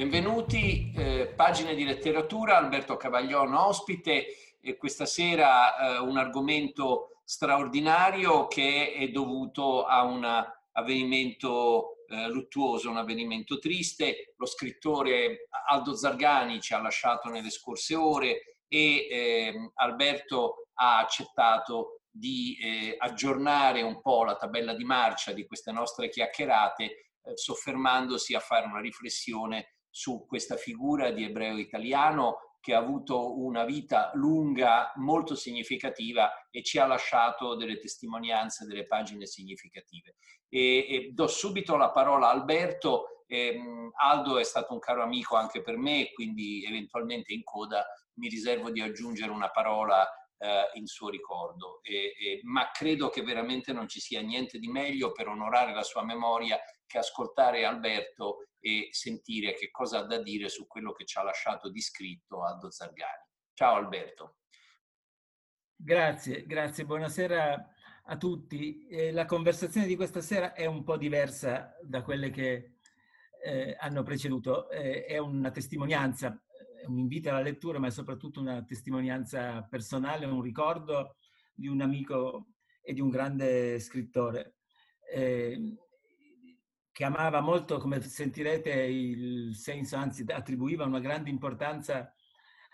Benvenuti, eh, pagine di letteratura, Alberto Cavaglione ospite e questa sera eh, un argomento straordinario che è dovuto a un avvenimento eh, luttuoso, un avvenimento triste. Lo scrittore Aldo Zargani ci ha lasciato nelle scorse ore e ehm, Alberto ha accettato di eh, aggiornare un po' la tabella di marcia di queste nostre chiacchierate, eh, soffermandosi a fare una riflessione su questa figura di ebreo italiano che ha avuto una vita lunga, molto significativa e ci ha lasciato delle testimonianze, delle pagine significative. E, e do subito la parola a Alberto. Ehm, Aldo è stato un caro amico anche per me, quindi eventualmente in coda mi riservo di aggiungere una parola eh, in suo ricordo. E, e, ma credo che veramente non ci sia niente di meglio per onorare la sua memoria che ascoltare Alberto e sentire che cosa ha da dire su quello che ci ha lasciato di scritto Aldo Zargani. Ciao Alberto. Grazie, grazie, buonasera a tutti. Eh, la conversazione di questa sera è un po' diversa da quelle che eh, hanno preceduto, eh, è una testimonianza, un invito alla lettura, ma è soprattutto una testimonianza personale, un ricordo di un amico e di un grande scrittore. Che amava molto, come sentirete, il senso, anzi attribuiva una grande importanza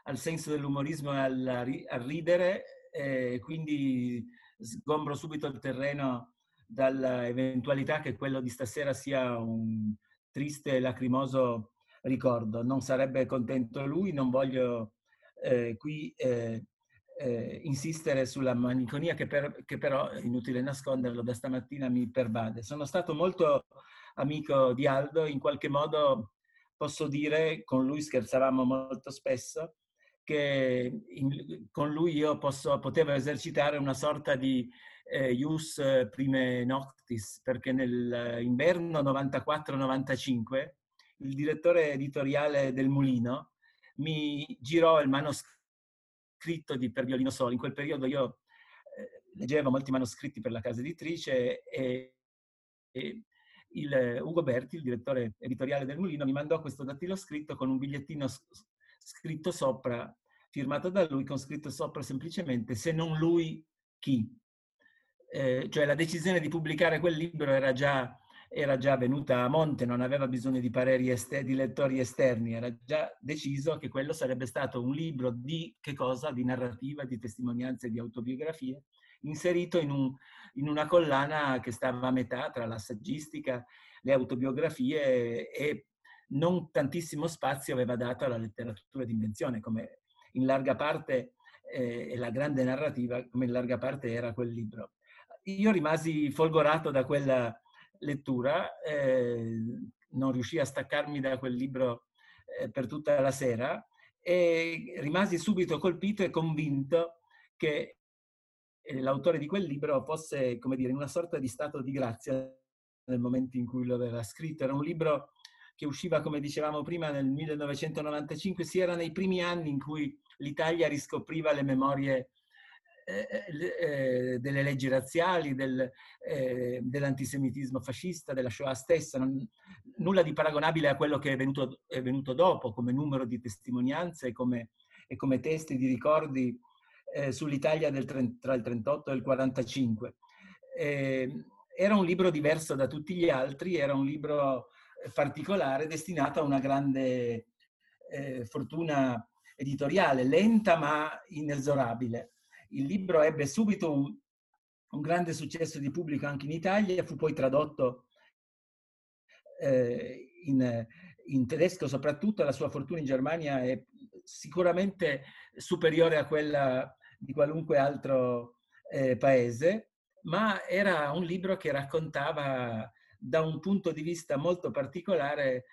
al senso dell'umorismo e al, al ridere, e quindi sgombro subito il terreno dall'eventualità che quello di stasera sia un triste e lacrimoso ricordo. Non sarebbe contento lui, non voglio eh, qui eh, eh, insistere sulla maniconia che, per, che però, inutile nasconderlo, da stamattina mi pervade. Sono stato molto amico di Aldo, in qualche modo posso dire, con lui scherzavamo molto spesso, che in, con lui io posso, potevo esercitare una sorta di eh, ius prime noctis, perché nell'inverno 94-95 il direttore editoriale del Mulino mi girò il manoscritto di Per violino solo. In quel periodo io eh, leggevo molti manoscritti per la casa editrice e, e il Ugo Berti, il direttore editoriale del Mulino, mi mandò questo dattilo scritto con un bigliettino scritto sopra, firmato da lui, con scritto sopra semplicemente se non lui, chi? Eh, cioè la decisione di pubblicare quel libro era già, era già venuta a monte, non aveva bisogno di pareri ester- di lettori esterni, era già deciso che quello sarebbe stato un libro di che cosa? Di narrativa, di testimonianze, di autobiografie, inserito in, un, in una collana che stava a metà tra la saggistica, le autobiografie e non tantissimo spazio aveva dato alla letteratura di invenzione, come in larga parte eh, la grande narrativa, come in larga parte era quel libro. Io rimasi folgorato da quella lettura, eh, non riuscii a staccarmi da quel libro eh, per tutta la sera e rimasi subito colpito e convinto che l'autore di quel libro fosse, come dire, in una sorta di stato di grazia nel momento in cui lo aveva scritto. Era un libro che usciva, come dicevamo prima, nel 1995, si era nei primi anni in cui l'Italia riscopriva le memorie eh, eh, delle leggi razziali, del, eh, dell'antisemitismo fascista, della Shoah stessa, non, nulla di paragonabile a quello che è venuto, è venuto dopo come numero di testimonianze come, e come testi di ricordi eh, sull'Italia tra il 38 e il 45. Eh, era un libro diverso da tutti gli altri, era un libro eh, particolare destinato a una grande eh, fortuna editoriale, lenta ma inesorabile. Il libro ebbe subito un, un, grande successo di pubblico anche in Italia, fu poi tradotto eh, in, in, tedesco soprattutto, la sua fortuna in Germania è sicuramente superiore a quella di qualunque altro eh, paese, ma era un libro che raccontava da un punto di vista molto particolare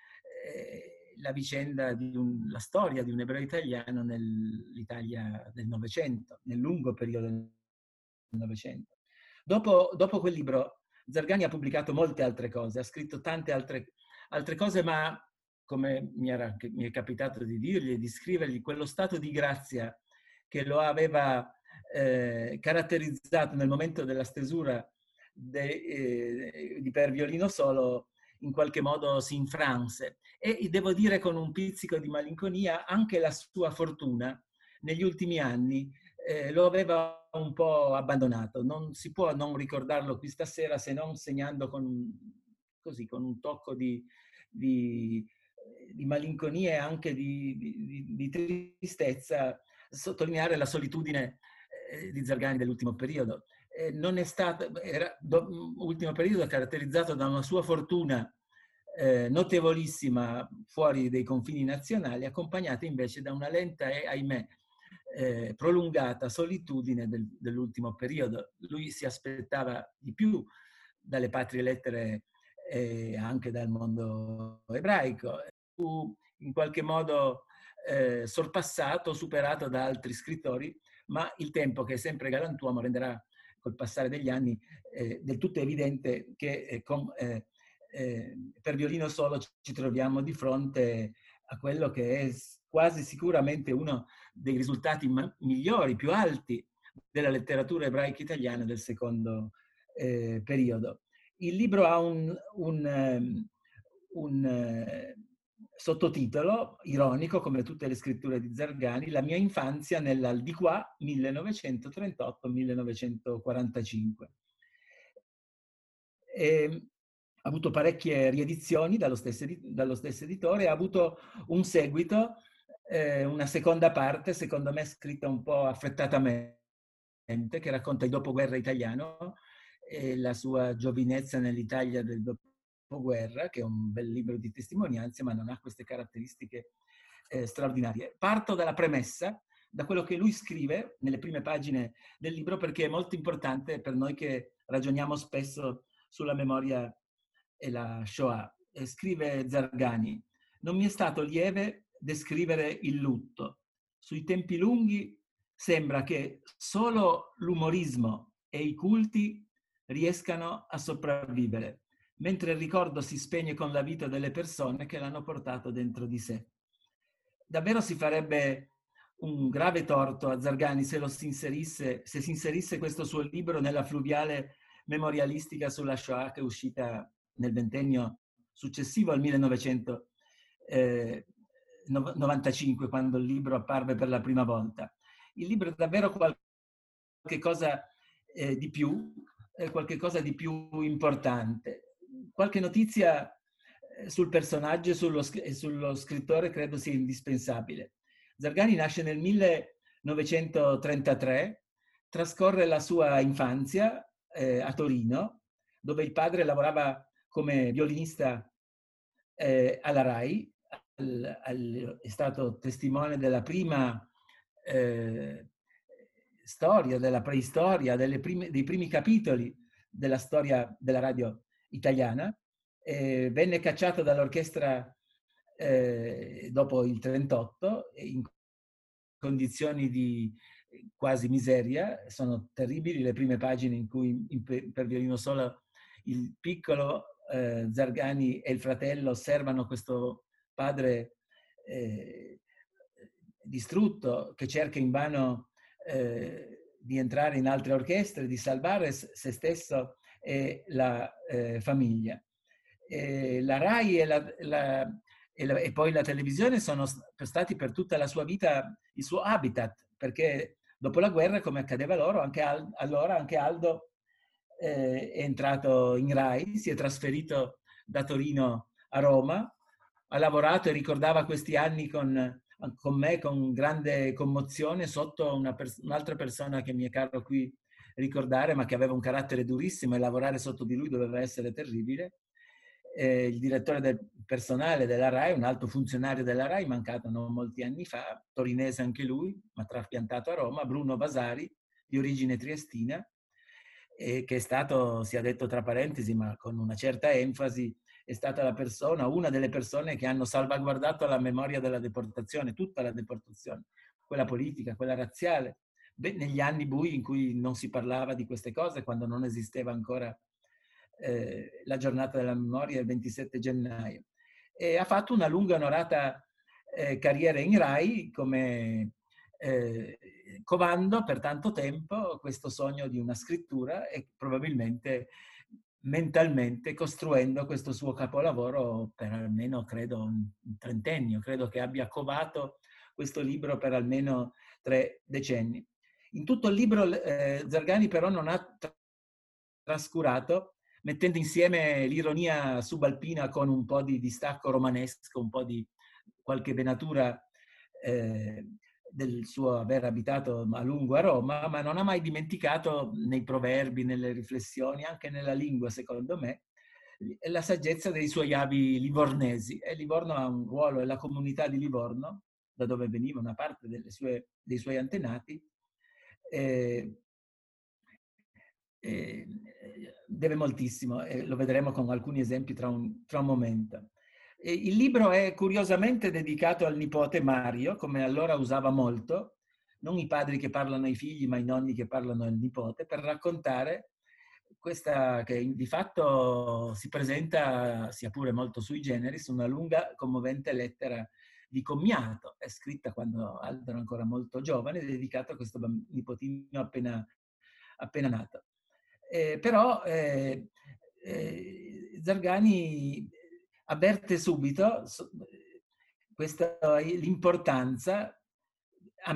eh, la vicenda di un, la storia di un ebreo italiano nell'Italia del Novecento, nel lungo periodo del Novecento. Dopo, dopo, quel libro Zargani ha pubblicato molte altre cose, ha scritto tante altre, altre cose, ma come mi, era, mi è capitato di dirgli e di scrivergli, quello stato di grazia che lo aveva eh, caratterizzato nel momento della stesura de, eh, di Per violino solo in qualche modo si infranse e devo dire con un pizzico di malinconia anche la sua fortuna negli ultimi anni eh, lo aveva un po' abbandonato. Non si può non ricordarlo qui stasera se non segnando con, così, con un tocco di, di, di malinconia e anche di, di, di, tristezza sottolineare la solitudine eh, di Zergani dell'ultimo periodo. Eh, non è stato, era, ultimo periodo caratterizzato da una sua fortuna eh, notevolissima fuori dei confini nazionali, accompagnata invece da una lenta e, ahimè, eh, prolungata solitudine del, dell'ultimo periodo. Lui si aspettava di più dalle patrie lettere e anche dal mondo ebraico. In qualche modo eh, sorpassato, superato da altri scrittori, ma il tempo che è sempre galantuomo renderà col passare degli anni eh, del tutto evidente che eh, con, eh, eh, per violino solo ci troviamo di fronte a quello che è quasi sicuramente uno dei risultati migliori, più alti della letteratura ebraica italiana del secondo eh, periodo. Il libro ha un, un, ehm, un sottotitolo ironico, come tutte le scritture di Zargani, La mia infanzia nell'Aldiquà 1938-1945. E, ha avuto parecchie riedizioni dallo stesso, dallo stesso editore, ha avuto un seguito eh, una seconda parte, secondo me scritta un po' affrettatamente, che racconta il dopoguerra italiano e la sua giovinezza nell'Italia del dopoguerra, che è un bel libro di testimonianze, ma non ha queste caratteristiche eh, straordinarie. Parto dalla premessa, da quello che lui scrive nelle prime pagine del libro, perché è molto importante per noi che ragioniamo spesso sulla memoria e la Shoah. E scrive Zargani, non mi è stato lieve descrivere il lutto. Sui tempi lunghi sembra che solo l'umorismo e i culti riescano a sopravvivere, mentre il ricordo si spegne con la vita delle persone che l'hanno portato dentro di sé. Davvero si farebbe un grave torto a Zargani se, si, inserisse, se si inserisse questo suo libro nella fluviale memorialistica sulla Shoah che è uscita nel ventennio successivo al 1900. Eh, 95, quando il libro apparve per la prima volta. Il libro è davvero qualche cosa eh, di più, eh, qualche cosa di più importante. Qualche notizia eh, sul personaggio e sullo, sullo scrittore credo sia indispensabile. Zargani nasce nel 1933, trascorre la sua infanzia eh, a Torino, dove il padre lavorava come violinista eh, alla RAI al, al, è stato testimone della prima eh, storia, della preistoria, prime, dei primi capitoli della storia della radio italiana. Eh, venne cacciato dall'orchestra eh, dopo il 38 in condizioni di quasi miseria. Sono terribili le prime pagine in cui in, per violino solo il piccolo eh, Zargani e il fratello osservano questo padre eh, distrutto che cerca invano eh, di entrare in altre orchestre, di salvare se stesso e la eh, famiglia. E la RAI e, la, la, e, la, e, poi la televisione sono stati per tutta la sua vita il suo habitat, perché dopo la guerra, come accadeva loro, anche Al, allora anche Aldo eh, è entrato in RAI, si è trasferito da Torino a Roma ha lavorato e ricordava questi anni con, con me con grande commozione sotto pers- un'altra persona che mi è caro qui ricordare, ma che aveva un carattere durissimo e lavorare sotto di lui doveva essere terribile. Eh, il direttore del personale della RAI, un alto funzionario della RAI, mancato non molti anni fa, torinese anche lui, ma trapiantato a Roma, Bruno Vasari, di origine triestina, eh, che è stato, sia detto tra parentesi, ma con una certa enfasi, è stata la persona, una delle persone che hanno salvaguardato la memoria della deportazione, tutta la deportazione, quella politica, quella razziale, negli anni bui in cui non si parlava di queste cose, quando non esisteva ancora eh, la giornata della memoria il 27 gennaio. E ha fatto una lunga onorata eh, carriera in RAI come eh, covando per tanto tempo questo sogno di una scrittura e probabilmente mentalmente costruendo questo suo capolavoro per almeno, credo, un trentennio. Credo che abbia covato questo libro per almeno tre decenni. In tutto il libro eh, Zargani però non ha trascurato, mettendo insieme l'ironia subalpina con un po' di distacco romanesco, un po' di qualche venatura eh, del suo aver abitato a lungo a Roma, ma non ha mai dimenticato nei proverbi, nelle riflessioni, anche nella lingua, secondo me, la saggezza dei suoi avi livornesi. E Livorno ha un ruolo, e la comunità di Livorno, da dove veniva una parte sue, dei suoi antenati, eh, eh, deve moltissimo e lo vedremo con alcuni esempi tra un, tra un momento. Il libro è curiosamente dedicato al nipote Mario, come allora usava molto, non i padri che parlano ai figli, ma i nonni che parlano al nipote, per raccontare questa che di fatto si presenta, sia pure molto sui generis, una lunga, commovente lettera di commiato, è scritta quando Aldo era ancora molto giovane, dedicata a questo nipotino appena, appena nato. Eh, però eh, eh, Zargani avverte subito questa, l'importanza,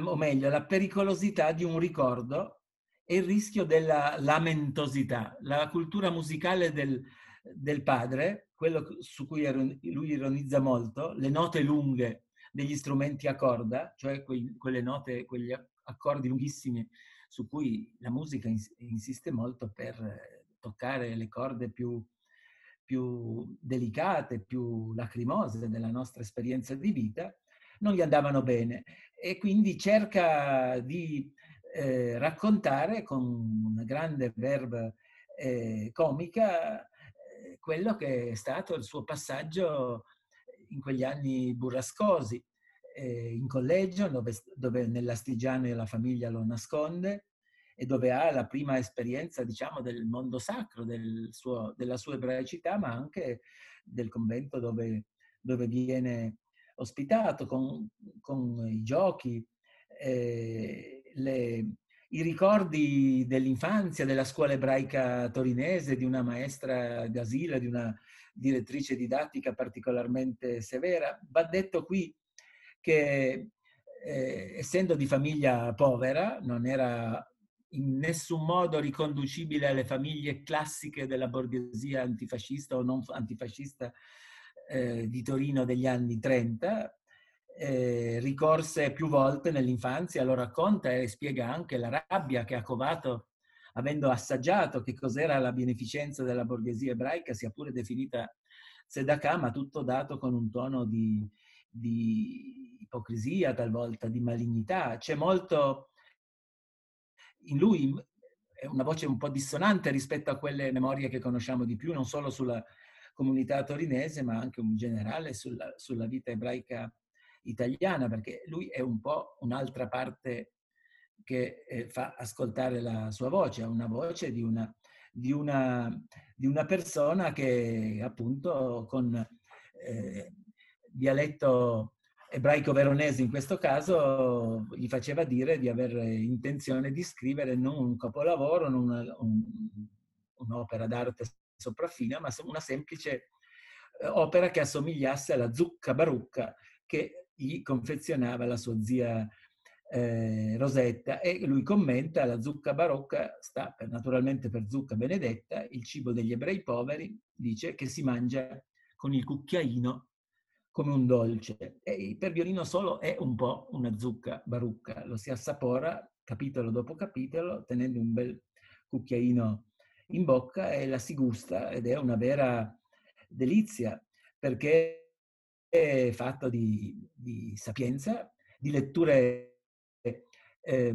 o meglio, la pericolosità di un ricordo e il rischio della lamentosità. La cultura musicale del, del padre, quello su cui lui ironizza molto, le note lunghe degli strumenti a corda, cioè quei, quelle note, quegli accordi lunghissimi su cui la musica insiste molto per toccare le corde più, più delicate, più lacrimose della nostra esperienza di vita, non gli andavano bene. E quindi cerca di eh, raccontare con una grande verba eh, comica eh, quello che è stato il suo passaggio in quegli anni burrascosi, eh, in collegio dove, dove nell'Astigiano la famiglia lo nasconde, e dove ha la prima esperienza, diciamo, del mondo sacro, del suo, della sua ebraicità, ma anche del convento dove, dove viene ospitato con, con i giochi, eh, le, i ricordi dell'infanzia, della scuola ebraica torinese, di una maestra d'asilo, di una direttrice didattica particolarmente severa. Va detto qui che eh, essendo di famiglia povera, non era in nessun modo riconducibile alle famiglie classiche della borghesia antifascista o non antifascista eh, di Torino degli anni 30, eh, ricorse più volte nell'infanzia, lo racconta e spiega anche la rabbia che ha covato avendo assaggiato che cos'era la beneficenza della borghesia ebraica, sia pure definita tzedakah, ma tutto dato con un tono di, di ipocrisia, talvolta di malignità. C'è molto in lui è una voce un po' dissonante rispetto a quelle memorie che conosciamo di più, non solo sulla comunità torinese, ma anche in generale sulla, sulla vita ebraica italiana, perché lui è un po' un'altra parte che eh, fa ascoltare la sua voce, una voce di una, di una, di una persona che appunto con eh, dialetto ebraico veronese in questo caso gli faceva dire di avere intenzione di scrivere non un capolavoro, non una, un, un'opera d'arte sopraffina, ma una semplice eh, opera che assomigliasse alla zucca barucca che gli confezionava la sua zia eh, Rosetta e lui commenta la zucca barocca sta per, naturalmente per zucca benedetta, il cibo degli ebrei poveri, dice che si mangia con il cucchiaino come un dolce. E per violino solo è un po' una zucca barucca, lo si assapora capitolo dopo capitolo, tenendo un bel cucchiaino in bocca e la si gusta ed è una vera delizia perché è fatto di, di sapienza, di letture eh,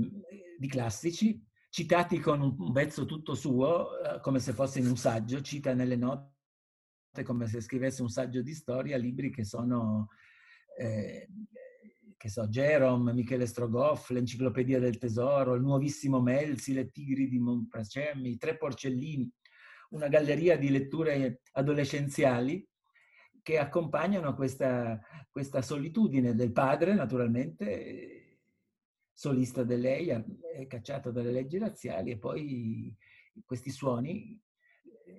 di classici, citati con un vezzo tutto suo, eh, come se fosse in un saggio, cita nelle note come se scrivesse un saggio di storia, libri che sono, eh, che so, Jerome, Michele Strogoff, l'Enciclopedia del Tesoro, il nuovissimo Melzi, Le Tigri di Monpracem, I Tre Porcellini, una galleria di letture adolescenziali che accompagnano questa, questa solitudine del padre, naturalmente, solista di lei, cacciato dalle leggi razziali, e poi questi suoni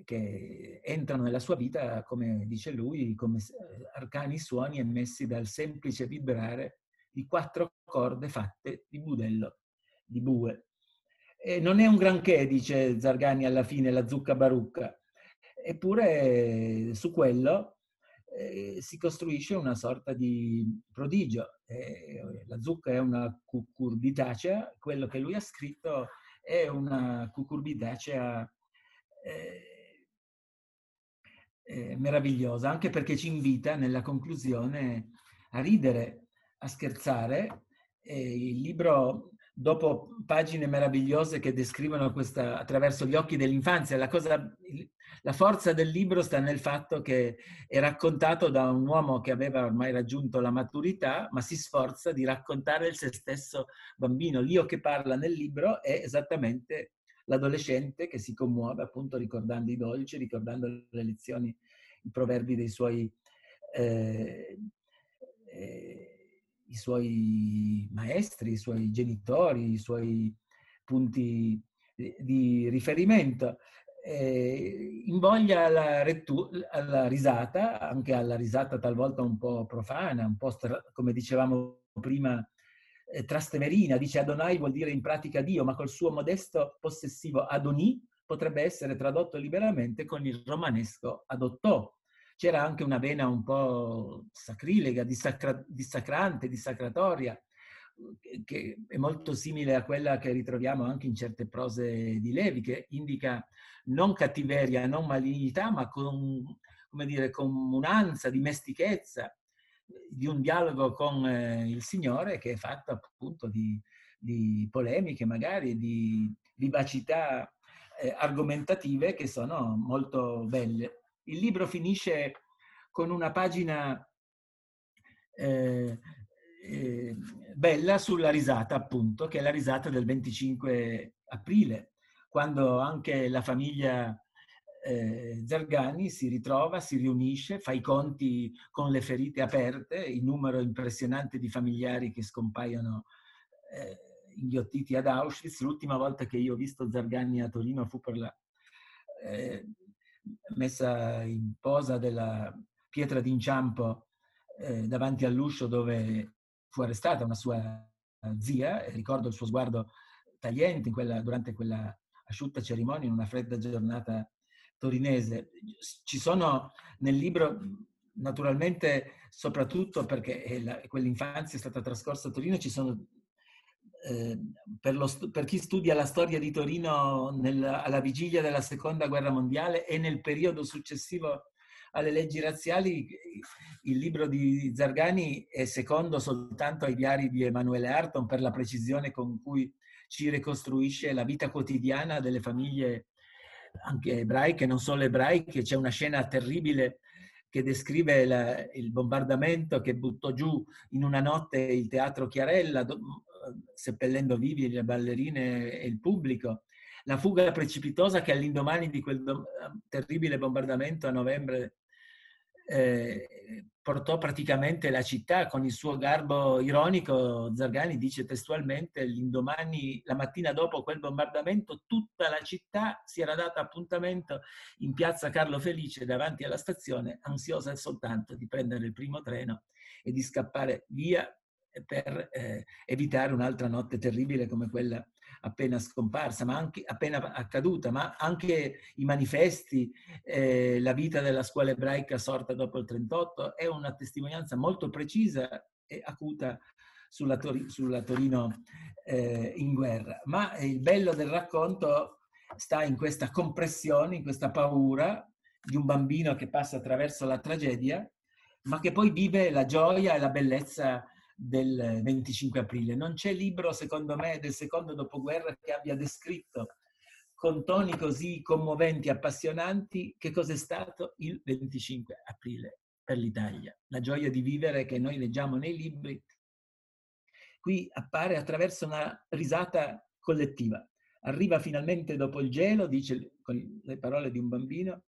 che entrano nella sua vita, come dice lui, come arcani suoni emessi dal semplice vibrare di quattro corde fatte di budello di bue. E non è un granché, dice Zargani alla fine, la zucca barucca. Eppure su quello eh, si costruisce una sorta di prodigio. Eh, la zucca è una cucurbitacea, quello che lui ha scritto è una cucurbitacea eh, eh, meravigliosa, anche perché ci invita nella conclusione a ridere, a scherzare. il libro dopo pagine meravigliose che descrivono questa attraverso gli occhi dell'infanzia, la, cosa, la forza del libro sta nel fatto che è raccontato da un uomo che aveva ormai raggiunto la maturità, ma si sforza di raccontare il se stesso bambino. L'io che parla nel libro è esattamente l'adolescente che si commuove appunto ricordando i dolci, ricordando le lezioni, i proverbi dei suoi... Eh, eh, i suoi maestri, i suoi genitori, i suoi punti di riferimento. Eh, invoglia alla, rettu- alla risata, anche alla risata talvolta un po' profana, un po' stra- come dicevamo prima, eh, trasteverina. Dice Adonai vuol dire in pratica Dio, ma col suo modesto possessivo Adoni potrebbe essere tradotto liberamente con il romanesco adottò, c'era anche una vena un po' sacrilega, dissacra- dissacrante, dissacratoria, che è molto simile a quella che ritroviamo anche in certe prose di Levi, che indica non cattiveria, non malignità, ma con, come dire, comunanza, dimestichezza, di un dialogo con eh, il Signore che è fatto appunto di, di polemiche magari, di vivacità eh, argomentative che sono molto belle. Il libro finisce con una pagina eh, eh, bella sulla risata, appunto, che è la risata del 25 aprile, quando anche la famiglia eh, Zergani si ritrova, si riunisce, fa i conti con le ferite aperte, il numero impressionante di familiari che scompaiono eh, inghiottiti ad Auschwitz. L'ultima volta che io ho visto Zergani a Torino fu per la eh, messa in posa della pietra d'inciampo eh, davanti all'uscio dove fu arrestata una sua zia, ricordo il suo sguardo tagliente quella, durante quella asciutta cerimonia in una fredda giornata torinese. Ci sono nel libro, naturalmente, soprattutto perché la, quell'infanzia è stata trascorsa a Torino, ci sono Ehm, per, lo, per, chi studia la storia di Torino nel, alla vigilia della seconda guerra mondiale e nel periodo successivo alle leggi razziali, il libro di Zargani è secondo soltanto ai diari di Emanuele Arton per la precisione con cui ci ricostruisce la vita quotidiana delle famiglie anche ebraiche, non solo ebraiche. C'è una scena terribile che descrive la, il bombardamento che buttò giù in una notte il teatro Chiarella, seppellendo vivi le ballerine e il pubblico. La fuga precipitosa che all'indomani di quel terribile bombardamento a novembre eh, portò praticamente la città con il suo garbo ironico. Zargani dice testualmente: l'indomani, la mattina dopo quel bombardamento, tutta la città si era data appuntamento in piazza Carlo Felice davanti alla stazione, ansiosa soltanto di prendere il primo treno e di scappare via per eh, evitare un'altra notte terribile come quella appena scomparsa, ma anche appena accaduta, ma anche i manifesti, eh, la vita della scuola ebraica sorta dopo il 38 è una testimonianza molto precisa e acuta sulla, Tor- sulla Torino eh, in guerra. Ma il bello del racconto sta in questa compressione, in questa paura di un bambino che passa attraverso la tragedia, ma che poi vive la gioia e la bellezza del 25 aprile. Non c'è libro, secondo me, del secondo dopoguerra che abbia descritto con toni così commoventi, appassionanti, che cos'è stato il 25 aprile per l'Italia. La gioia di vivere che noi leggiamo nei libri, qui appare attraverso una risata collettiva. Arriva finalmente dopo il gelo, dice con le parole di un bambino,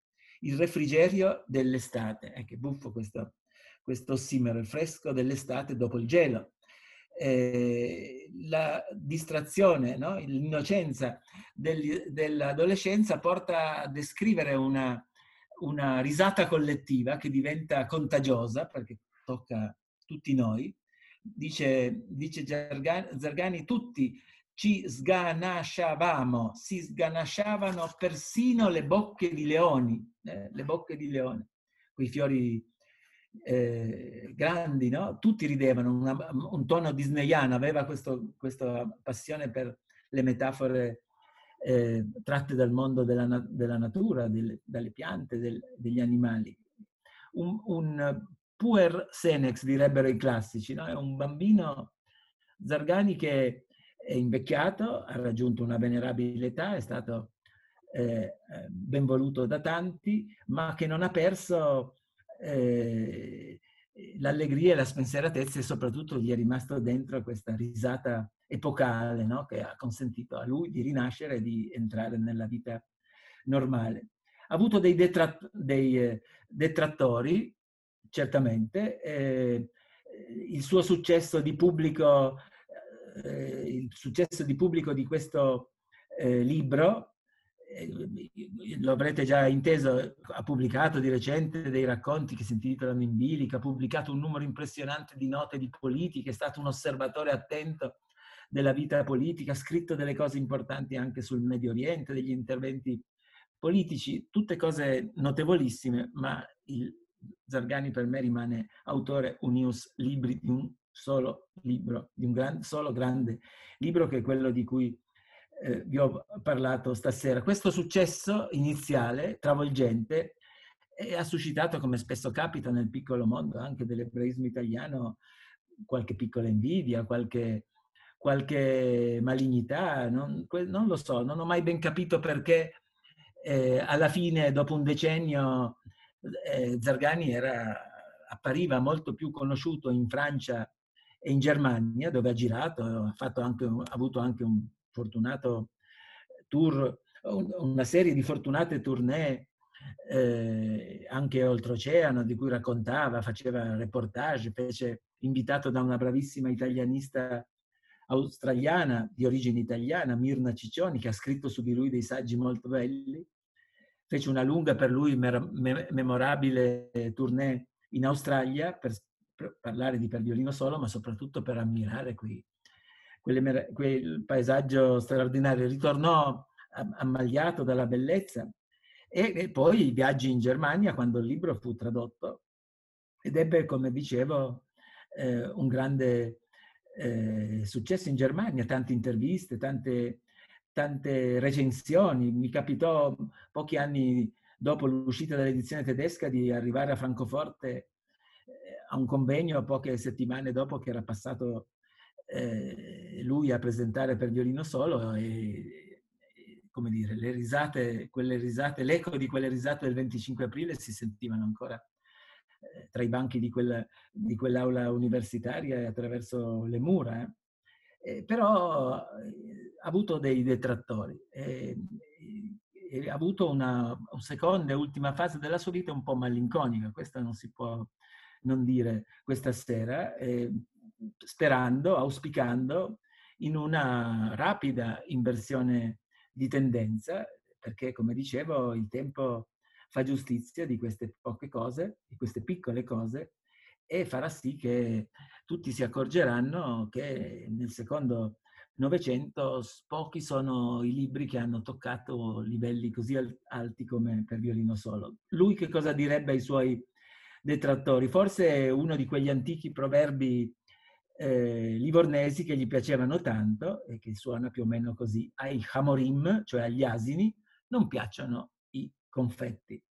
il refrigerio dell'estate. Eh, che buffo questo questo ossimero, il fresco dell'estate dopo il gelo. eh, la distrazione, no? l'innocenza del, dell'adolescenza porta a descrivere una, una risata collettiva che diventa contagiosa perché tocca tutti noi. Dice, dice Zergani, tutti ci sganasciavamo, si sganasciavano persino le bocche di leoni, eh, le bocche di leone, quei fiori eh, grandi, no? Tutti ridevano, una, un tono disneyano, aveva questo, questa passione per le metafore eh, tratte dal mondo della, della natura, delle, dalle piante, del, degli animali. Un, un, puer senex, direbbero i classici, no? È un bambino Zargani che è invecchiato, ha raggiunto una venerabile età, è stato eh, ben voluto da tanti, ma che non ha perso eh, l'allegria e la spensieratezza e soprattutto gli è rimasto dentro questa risata epocale no? che ha consentito a lui di rinascere e di entrare nella vita normale. Ha avuto dei, detratt- dei eh, detrattori, certamente, eh, il suo successo di pubblico, eh, il successo di pubblico di questo eh, libro lo avrete già inteso, ha pubblicato di recente dei racconti che si intitolano In bilico, ha pubblicato un numero impressionante di note di politica, è stato un osservatore attento della vita politica, ha scritto delle cose importanti anche sul Medio Oriente, degli interventi politici, tutte cose notevolissime, ma il Zargani per me rimane autore unius libri un solo libro, di un gran, solo grande libro che è quello di cui eh, vi ho parlato stasera. Questo successo iniziale, travolgente, eh, ha suscitato, come spesso capita nel piccolo mondo anche dell'ebraismo italiano, qualche piccola invidia, qualche, qualche malignità, non, non, lo so, non ho mai ben capito perché eh, alla fine, dopo un decennio, eh, Zargani era, appariva molto più conosciuto in Francia in Germania, dove ha girato, ha, anche, ha avuto anche un fortunato tour, una serie di fortunate tournée eh, anche oltreoceano di cui raccontava, faceva reportage, fece invitato da una bravissima italianista australiana di origine italiana, Mirna Ciccioni, che ha scritto su di lui dei saggi molto belli. Fece una lunga per lui memorabile tournée in Australia per, parlare di per violino solo, ma soprattutto per ammirare qui quelle, quel paesaggio straordinario, ritornò ammagliato dalla bellezza e, e poi i viaggi in Germania quando il libro fu tradotto ed ebbe, come dicevo, eh, un grande eh, successo in Germania, tante interviste, tante, tante recensioni. Mi capitò pochi anni dopo l'uscita dell'edizione tedesca di arrivare a Francoforte a un convegno poche settimane dopo che era passato eh, lui a presentare per violino solo e, come dire, le risate, quelle risate, l'eco di quelle risate del 25 aprile si sentivano ancora eh, tra i banchi di, quella, di, quell'aula universitaria e attraverso le mura. Eh. Eh, però ha avuto dei detrattori. ha avuto una, una seconda e ultima fase della sua vita un po' malinconica, questo non si può non dire questa sera. Eh, sperando, auspicando in una rapida inversione di tendenza, perché come dicevo il tempo fa giustizia di queste poche cose, di queste piccole cose, e farà sì che tutti si accorgeranno che nel secondo Novecento pochi sono i libri che hanno toccato livelli così alti come per violino solo. Lui che cosa direbbe ai suoi detrattori? Forse uno di quegli antichi proverbi eh, livornesi che gli piacevano tanto e che suona più o meno così. Ai hamorim, cioè agli asini, non piacciono i confetti.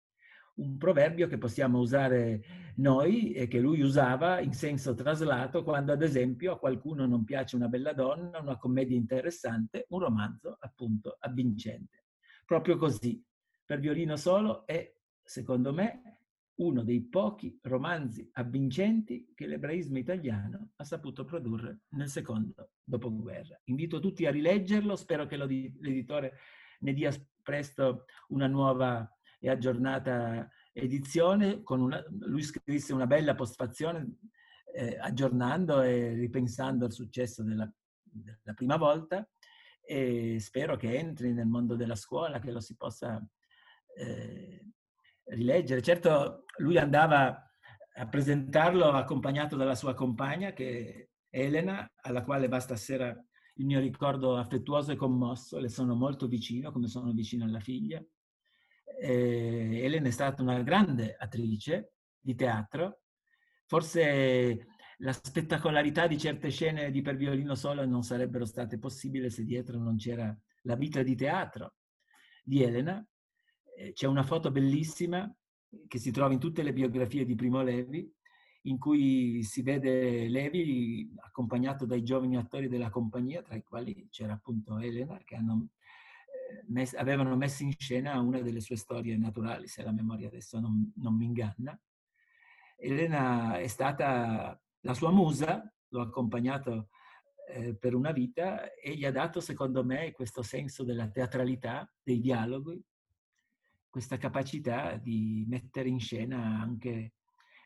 Un proverbio che possiamo usare noi e che lui usava in senso traslato quando ad esempio a qualcuno non piace una bella donna, una commedia interessante, un romanzo appunto avvincente. Proprio così, per violino solo è, secondo me, uno dei pochi romanzi avvincenti che l'ebraismo italiano ha saputo produrre nel secondo dopoguerra. Invito tutti a rileggerlo, spero che l'editore ne dia presto una nuova e aggiornata edizione. Una, lui scrisse una bella postfazione eh, aggiornando e ripensando al successo della, della, prima volta e spero che entri nel mondo della scuola, che lo si possa eh, rileggere. Certo, lui andava a presentarlo accompagnato dalla sua compagna, che è Elena, alla quale va stasera il mio ricordo affettuoso e commosso, le sono molto vicino, come sono vicino alla figlia. Eh, Elena è stata una grande attrice di teatro, forse la spettacolarità di certe scene di per violino solo non sarebbero state possibili se dietro non c'era la vita di teatro di Elena. Eh, c'è una foto bellissima che si trova in tutte le biografie di Primo Levi, in cui si vede Levi accompagnato dai giovani attori della compagnia, tra i quali c'era appunto Elena, che hanno, eh, mess- avevano messo in scena una delle sue storie naturali, se la memoria adesso non, non mi inganna. Elena è stata la sua musa, l'ho accompagnato eh, per una vita e gli ha dato, secondo me, questo senso della teatralità, dei dialoghi, questa capacità di mettere in scena anche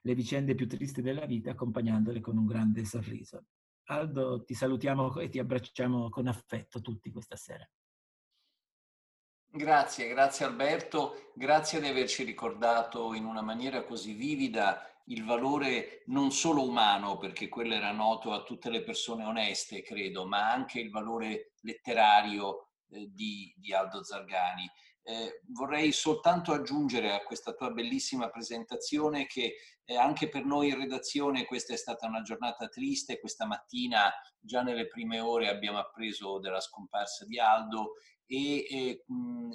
le vicende più tristi della vita accompagnandole con un grande sorriso. Aldo, ti salutiamo e ti abbracciamo con affetto tutti questa sera. Grazie, grazie Alberto, grazie di averci ricordato in una maniera così vivida il valore non solo umano, perché quello era noto a tutte le persone oneste, credo, ma anche il valore letterario eh, di, di, Aldo Zargani. Eh, vorrei soltanto aggiungere a questa tua bellissima presentazione che eh, anche per noi in redazione questa è stata una giornata triste, questa mattina già nelle prime ore abbiamo appreso della scomparsa di Aldo e, e mh,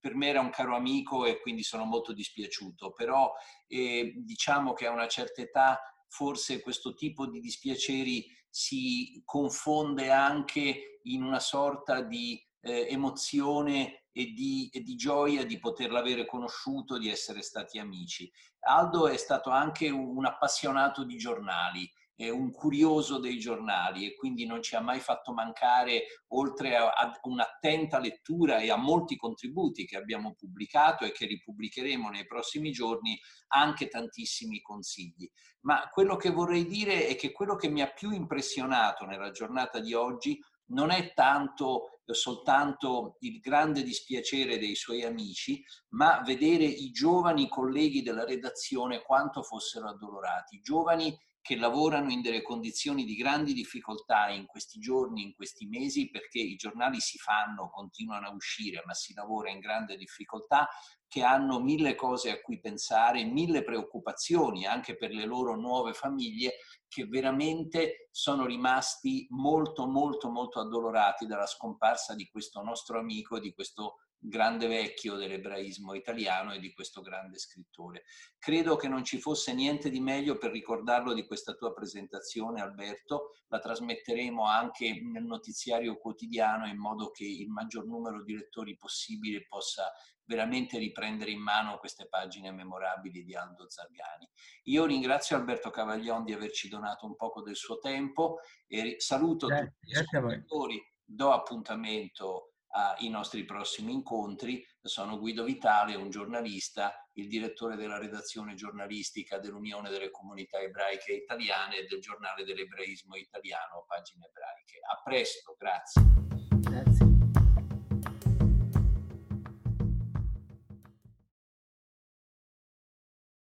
per me era un caro amico e quindi sono molto dispiaciuto, però eh, diciamo che a una certa età forse questo tipo di dispiaceri si confonde anche in una sorta di eh, emozione e di, e di, gioia di poterla avere conosciuto, di essere stati amici. Aldo è stato anche un appassionato di giornali è un curioso dei giornali e quindi non ci ha mai fatto mancare, oltre a, a, un'attenta lettura e a molti contributi che abbiamo pubblicato e che ripubblicheremo nei prossimi giorni, anche tantissimi consigli. Ma quello che vorrei dire è che quello che mi ha più impressionato nella giornata di oggi non è tanto soltanto il grande dispiacere dei suoi amici, ma vedere i giovani colleghi della redazione quanto fossero addolorati, giovani che lavorano in delle condizioni di grandi difficoltà in questi giorni, in questi mesi, perché i giornali si fanno, continuano a uscire, ma si lavora in grande difficoltà, che hanno mille cose a cui pensare, mille preoccupazioni anche per le loro nuove famiglie, che veramente sono rimasti molto, molto, molto addolorati dalla scomparsa di questo nostro amico, di questo grande vecchio dell'ebraismo italiano e di questo grande scrittore. Credo che non ci fosse niente di meglio per ricordarlo di questa tua presentazione, Alberto. La trasmetteremo anche nel notiziario quotidiano in modo che il maggior numero di lettori possibile possa veramente riprendere in mano queste pagine memorabili di Aldo Zargani. Io ringrazio Alberto Cavaglion di averci donato un poco del suo tempo e saluto grazie, tutti gli ascoltatori, do appuntamento ai nostri prossimi incontri. Sono Guido Vitale, un giornalista, il direttore della redazione giornalistica dell'Unione delle Comunità Ebraiche Italiane e del giornale dell'ebraismo italiano, Pagine Ebraiche. A presto, grazie. Grazie.